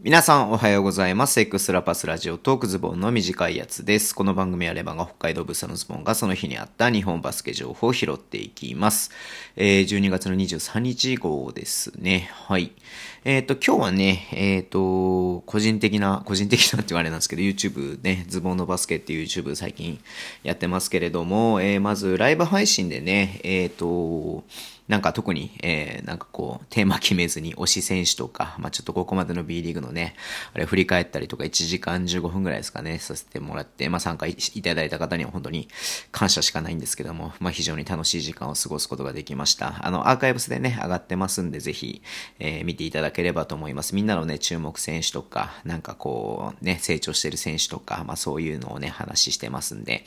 皆さんおはようございます。エクスラパスラジオトークズボンの短いやつです。この番組はレバが北海道ブサのズボンがその日にあった日本バスケ情報を拾っていきます。えー、12月の23日号ですね。はい。えっ、ー、と、今日はね、えっ、ー、と、個人的な、個人的なって言われなんですけど、YouTube ね、ズボンのバスケっていう YouTube 最近やってますけれども、えー、まずライブ配信でね、えっ、と、なんか特に、えー、なんかこう、テーマ決めずに推し選手とか、まあちょっとここまでの B リーグのね、あれ振り返ったりとか1時間15分ぐらいですかね、させてもらって、まあ参加いただいた方には本当に感謝しかないんですけども、まあ非常に楽しい時間を過ごすことができました。あの、アーカイブスでね、上がってますんで、ぜひ、えー、見ていただければと思います。みんなのね、注目選手とか、なんかこう、ね、成長してる選手とか、まあそういうのをね、話してますんで、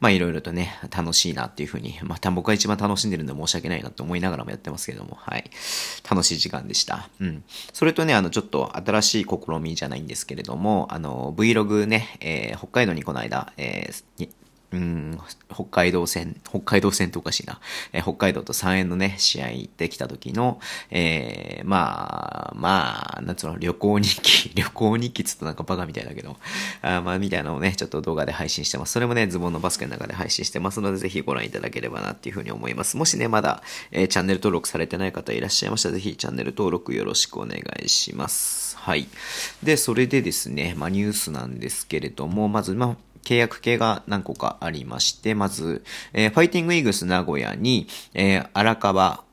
まあいろいろとね、楽しいなっていうふうに、また僕が一番楽しんでるんで申し訳ないなって思いながらもやってますけども、はい。楽しい時間でした。うん。それとね、あの、ちょっと新しい試みじゃないんですけれども、あの、Vlog ね、えー、北海道にこの間、えー、うん、北海道戦、北海道戦とおかしいな。えー、北海道と3円のね、試合行ってきた時の、えー、まあ、まあ、なんつうの、旅行日記、旅行日記つっとなんかバカみたいだけど、あまあ、みたいなのをね、ちょっと動画で配信してます。それもね、ズボンのバスケの中で配信してますので、ぜひご覧いただければなっていうふうに思います。もしね、まだ、えー、チャンネル登録されてない方いらっしゃいましたら、ぜひチャンネル登録よろしくお願いします。はい。で、それでですね、まあ、ニュースなんですけれども、まず、まあ、契約系が何個かありまして、まず、えー、ファイティングイーグス名古屋に、えー、荒川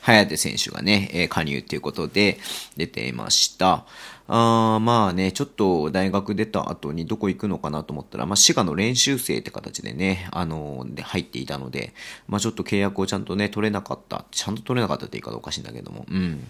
早手選手がね、えー、加入ということで出ていました。あまあね、ちょっと大学出た後にどこ行くのかなと思ったら、まあ、滋賀の練習生って形でね、あのー、で入っていたので、まあ、ちょっと契約をちゃんとね、取れなかった、ちゃんと取れなかったって言い方おかしいんだけども、うん、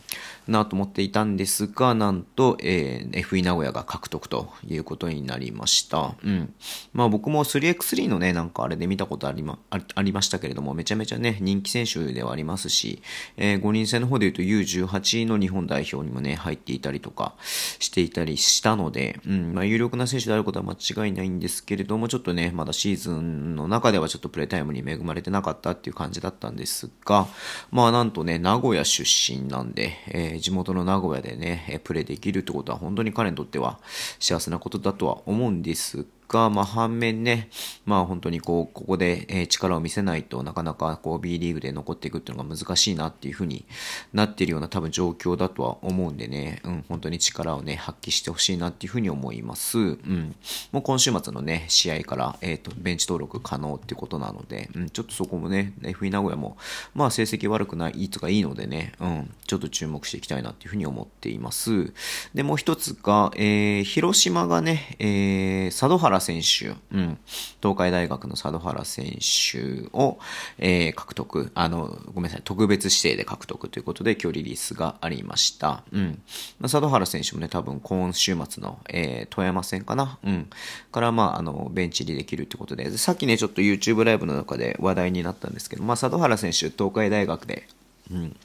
なと思っていたんですが、なんと、えー、FE 名古屋が獲得ということになりました。うん。まあ僕も 3x3 のね、なんかあれで見たことありま、ありましたけれども、めちゃめちゃね、人気選手ではありますし、えー、5人制の方で言うと U18 の日本代表にもね、入っていたりとか、していたりしたので、うん、まあ、有力な選手であることは間違いないんですけれども、ちょっとね、まだシーズンの中ではちょっとプレータイムに恵まれてなかったっていう感じだったんですが、まあなんとね、名古屋出身なんで、えー、地元の名古屋でね、プレーできるってことは本当に彼にとっては幸せなことだとは思うんですが、がまあ、反面ね、まあ、本当にこう、ここで、え力を見せないとなかなかこう B リーグで残っていくっていうのが難しいなっていうふうになっているような多分状況だとは思うんでね、うん、本当に力をね、発揮してほしいなっていうふうに思います。うん。もう今週末のね、試合から、えっ、ー、と、ベンチ登録可能っていうことなので、うん、ちょっとそこもね、FE 名古屋も、まあ、成績悪くない、いいとかいいのでね、うん、ちょっと注目していきたいなっていうふうに思っています。で、もう一つが、えー、広島がね、えー、佐渡原選手、うん、東海大学の佐渡原選手を、えー、獲得、あの、ごめんなさい、特別指定で獲得ということで今日リリースがありました。うん。佐渡原選手もね、多分今週末の、えー、富山戦かなうん。から、まあ、あの、ベンチ入りできるということで、さっきね、ちょっと YouTube ライブの中で話題になったんですけど、まあ、佐渡原選手、東海大学で、うん。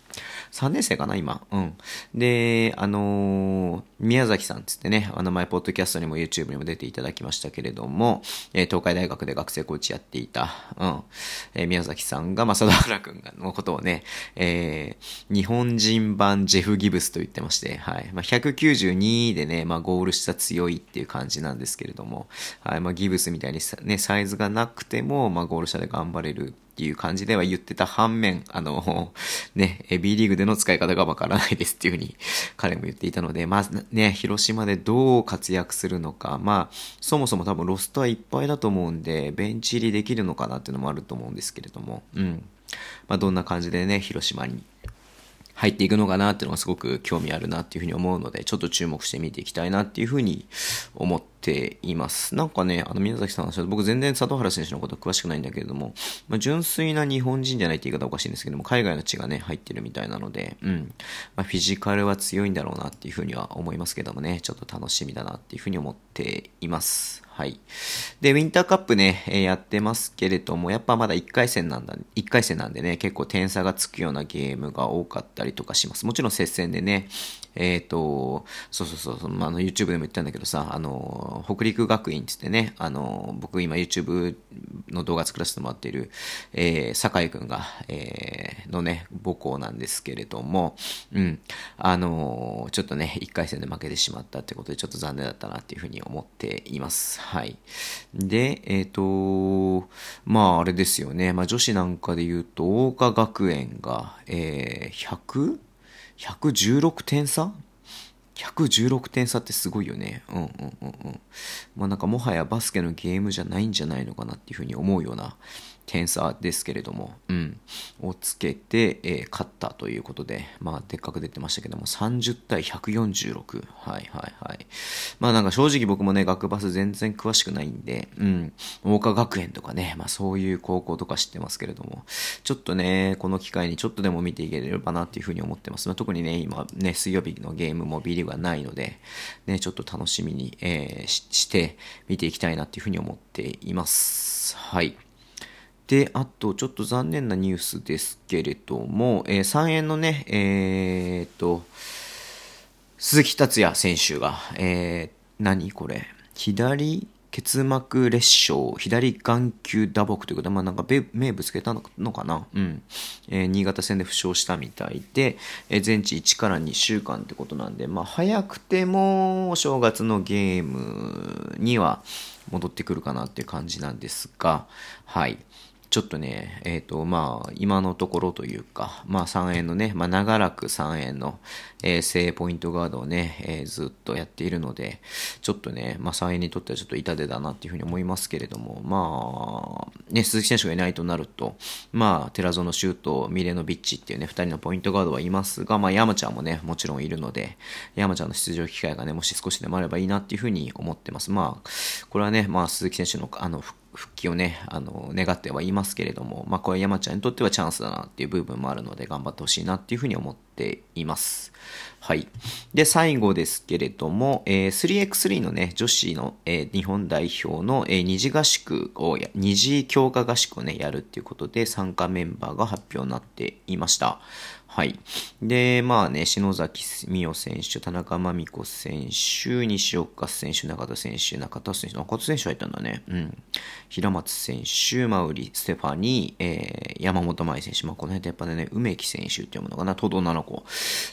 3年生かな、今。うん。で、あのー、宮崎さんつってね、あの前、ポッドキャストにも YouTube にも出ていただきましたけれども、えー、東海大学で学生コーチやっていた、うん。えー、宮崎さんが、まあ、佐田原くんのことをね、えー、日本人版ジェフ・ギブスと言ってまして、はい。まあ、192でね、まあ、ゴールした強いっていう感じなんですけれども、はい。まあ、ギブスみたいにね、サイズがなくても、まあ、ゴール下で頑張れるっていう感じでは言ってた反面、あの、ね、B リーグでの使い方がわからないですっていうふうに彼も言っていたので、まあね、広島でどう活躍するのか、まあ、そもそも多分ロストはいっぱいだと思うんで、ベンチ入りできるのかなっていうのもあると思うんですけれども、うん。まあ、どんな感じでね、広島に入っていくのかなっていうのがすごく興味あるなっていうふうに思うので、ちょっと注目して見ていきたいなっていうふうに思ってています。なんかね、あの、宮崎さんの話僕全然佐藤原選手のこと詳しくないんだけれども、まあ、純粋な日本人じゃないって言い方おかしいんですけども、海外の血がね、入ってるみたいなので、うん。まあ、フィジカルは強いんだろうなっていうふうには思いますけどもね、ちょっと楽しみだなっていうふうに思っています。はい。で、ウィンターカップね、えー、やってますけれども、やっぱまだ1回戦なんだ、1回戦なんでね、結構点差がつくようなゲームが多かったりとかします。もちろん接戦でね、えっ、ー、と、そうそうそう、まあの、YouTube でも言ったんだけどさ、あの、北陸学院つってね、あの、僕今 YouTube の動画作らせてもらっている、えー、酒井くんが、えー、のね、母校なんですけれども、うん、あの、ちょっとね、1回戦で負けてしまったってことで、ちょっと残念だったなっていうふうに思っています。はい。で、えっ、ー、と、まあ、あれですよね、まあ、女子なんかで言うと、桜花学園が、えー、100? 116点差116点差ってすごいよね。うんうんうんうん。まあなんかもはやバスケのゲームじゃないんじゃないのかなっていうふうに思うような点差ですけれども、うん、をつけて、えー、勝ったということで、まあ、でっかく出てましたけども、30対146。はいはいはい。まあなんか正直僕もね、学バス全然詳しくないんで、うん、桜花学園とかね、まあそういう高校とか知ってますけれども、ちょっとね、この機会にちょっとでも見ていければなっていうふうに思ってます。まあ、特にね、今ね、水曜日のゲームもビリがないので、ね、ちょっと楽しみに、えー、して見ていきたいなっていうふうに思っています。はい。で、あと、ちょっと残念なニュースですけれども、えー、3円のね、えー、っと、鈴木達也選手が、えー、何これ、左結膜裂傷、左眼球打撲ということで、まあなんか名ぶつけたのかな？うん。えー、新潟戦で負傷したみたいで、えー、全治1から2週間ってことなんで、まあ早くてもお正月のゲームには戻ってくるかなっていう感じなんですが、はい。ちょっとね、えっ、ー、と、まあ、今のところというか、まあ、3円のね、まあ、長らく3円の、えー、正ポイントガードをね、えー、ずっとやっているので、ちょっとね、まあ、3円にとってはちょっと痛手だなっていうふうに思いますけれども、まあ、ね、鈴木選手がいないとなると、まあ、寺園シュート、ミレノビッチっていうね、2人のポイントガードはいますが、まあ、山ちゃんもね、もちろんいるので、山ちゃんの出場機会がね、もし少しでもあればいいなっていうふうに思ってます。まあ、これはね、まあ、鈴木選手の、あの、復復帰をね、あの、願ってはいますけれども、まあ、これ山ちゃんにとってはチャンスだなっていう部分もあるので、頑張ってほしいなっていうふうに思ってています。はい。で、最後ですけれども、えー、3x3 のね、女子の、えー、日本代表の、えー、二次合宿をや、二次強化合宿をね、やるっていうことで、参加メンバーが発表になっていました。はい。で、まあね、篠崎美代選手、田中真美子選手、西岡選手、中田選手、中田選手、中田選手入ったんだね。うん。平松選手、マウリ、ステファニー、えー、山本舞選手、まあこの辺でやっぱね、梅木選手って読むのかな、東堂7個。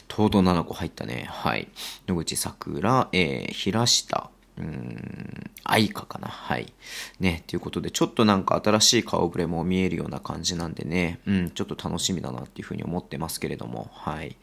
東堂7個入ったね。はい。野口桜、えー、平下、うーん、愛花かな。はい。ね、ということで、ちょっとなんか新しい顔ぶれも見えるような感じなんでね、うん、ちょっと楽しみだなっていうふうに思ってますけれども、はい。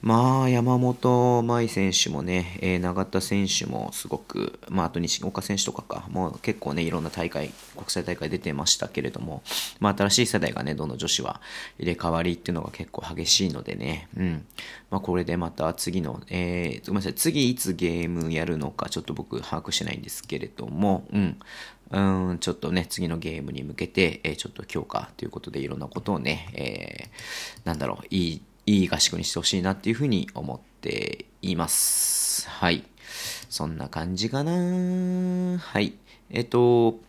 まあ、山本舞選手もね、えー、永田選手もすごく、まあ、あと西岡選手とかか、もう結構ね、いろんな大会、国際大会出てましたけれども、まあ、新しい世代がね、どんどん女子は入れ替わりっていうのが結構激しいのでね、うん。まあ、これでまた次の、えー、ごめんなさい、次いつゲームやるのか、ちょっと僕、握してないんですけれども、うん。うん、ちょっとね、次のゲームに向けて、えー、ちょっと強化ということでいろんなことをね、えー、なんだろう、いい、いい合宿にしてほしいなっていうふうに思っています。はい。そんな感じかなはい。えっ、ー、と、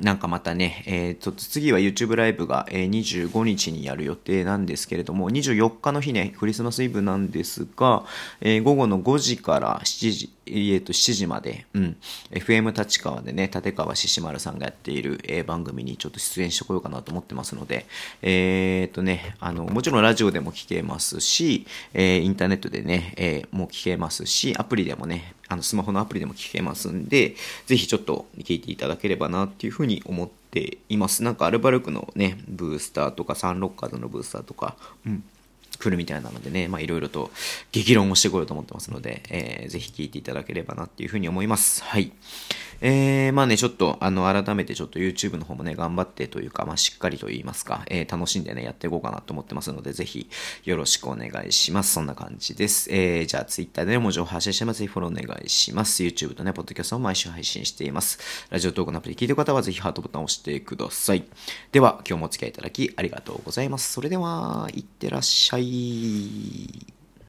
なんかまたね、えー、と次は YouTube ライブが、え、25日にやる予定なんですけれども、24日の日ね、クリスマスイブなんですが、えー、午後の5時から7時、えー、と7時まで、うん、FM 立川でね、立川獅子丸さんがやっている、えー、番組にちょっと出演してこようかなと思ってますので、えっ、ー、とね、あの、もちろんラジオでも聞けますし、えー、インターネットでね、えー、もう聞けますし、アプリでもね、あの、スマホのアプリでも聞けますんで、ぜひちょっと聞いていただければなっていうふうに思っています。なんかアルバルクのね、ブースターとか、サンロッカーズのブースターとか、うん、来るみたいなのでね、まあいろいろと激論をしてこようと思ってますので、えー、ぜひ聞いていただければなっていうふうに思います。はい。えー、まあね、ちょっと、あの、改めてちょっと YouTube の方もね、頑張ってというか、まあしっかりと言いますか、えー、楽しんでね、やっていこうかなと思ってますので、ぜひよろしくお願いします。そんな感じです。えー、じゃあ Twitter でも情報発信してます。ぜひフォローお願いします。YouTube とね、ポッドキャストも毎週配信しています。ラジオトークのアプリ聞いてる方はぜひハートボタンを押してください。では、今日もお付き合いいただきありがとうございます。それでは、いってらっしゃい。